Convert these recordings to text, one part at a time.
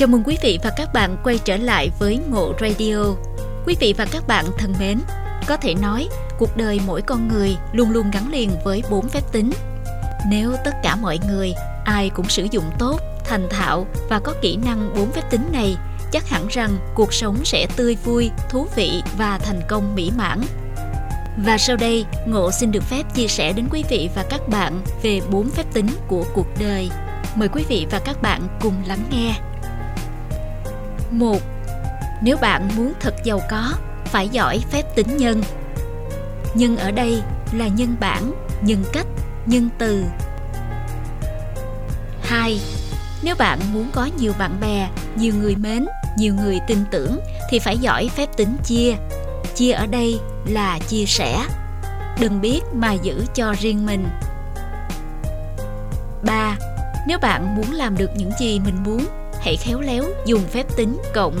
Chào mừng quý vị và các bạn quay trở lại với Ngộ Radio. Quý vị và các bạn thân mến, có thể nói cuộc đời mỗi con người luôn luôn gắn liền với bốn phép tính. Nếu tất cả mọi người ai cũng sử dụng tốt, thành thạo và có kỹ năng bốn phép tính này, chắc hẳn rằng cuộc sống sẽ tươi vui, thú vị và thành công mỹ mãn. Và sau đây, Ngộ xin được phép chia sẻ đến quý vị và các bạn về bốn phép tính của cuộc đời. Mời quý vị và các bạn cùng lắng nghe một Nếu bạn muốn thật giàu có, phải giỏi phép tính nhân. Nhân ở đây là nhân bản, nhân cách, nhân từ. 2. Nếu bạn muốn có nhiều bạn bè, nhiều người mến, nhiều người tin tưởng thì phải giỏi phép tính chia. Chia ở đây là chia sẻ. Đừng biết mà giữ cho riêng mình. 3. Nếu bạn muốn làm được những gì mình muốn, hãy khéo léo dùng phép tính cộng.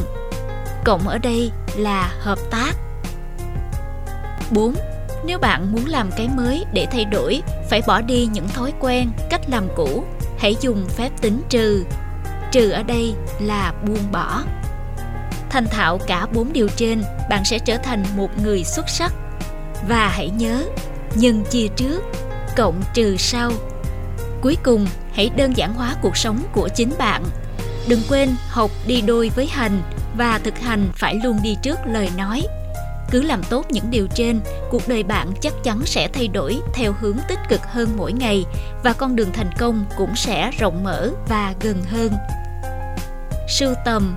Cộng ở đây là hợp tác. 4. Nếu bạn muốn làm cái mới để thay đổi, phải bỏ đi những thói quen, cách làm cũ, hãy dùng phép tính trừ. Trừ ở đây là buông bỏ. Thành thạo cả bốn điều trên, bạn sẽ trở thành một người xuất sắc. Và hãy nhớ, nhân chia trước, cộng trừ sau. Cuối cùng, hãy đơn giản hóa cuộc sống của chính bạn. Đừng quên học đi đôi với hành và thực hành phải luôn đi trước lời nói. Cứ làm tốt những điều trên, cuộc đời bạn chắc chắn sẽ thay đổi theo hướng tích cực hơn mỗi ngày và con đường thành công cũng sẽ rộng mở và gần hơn. Sưu tầm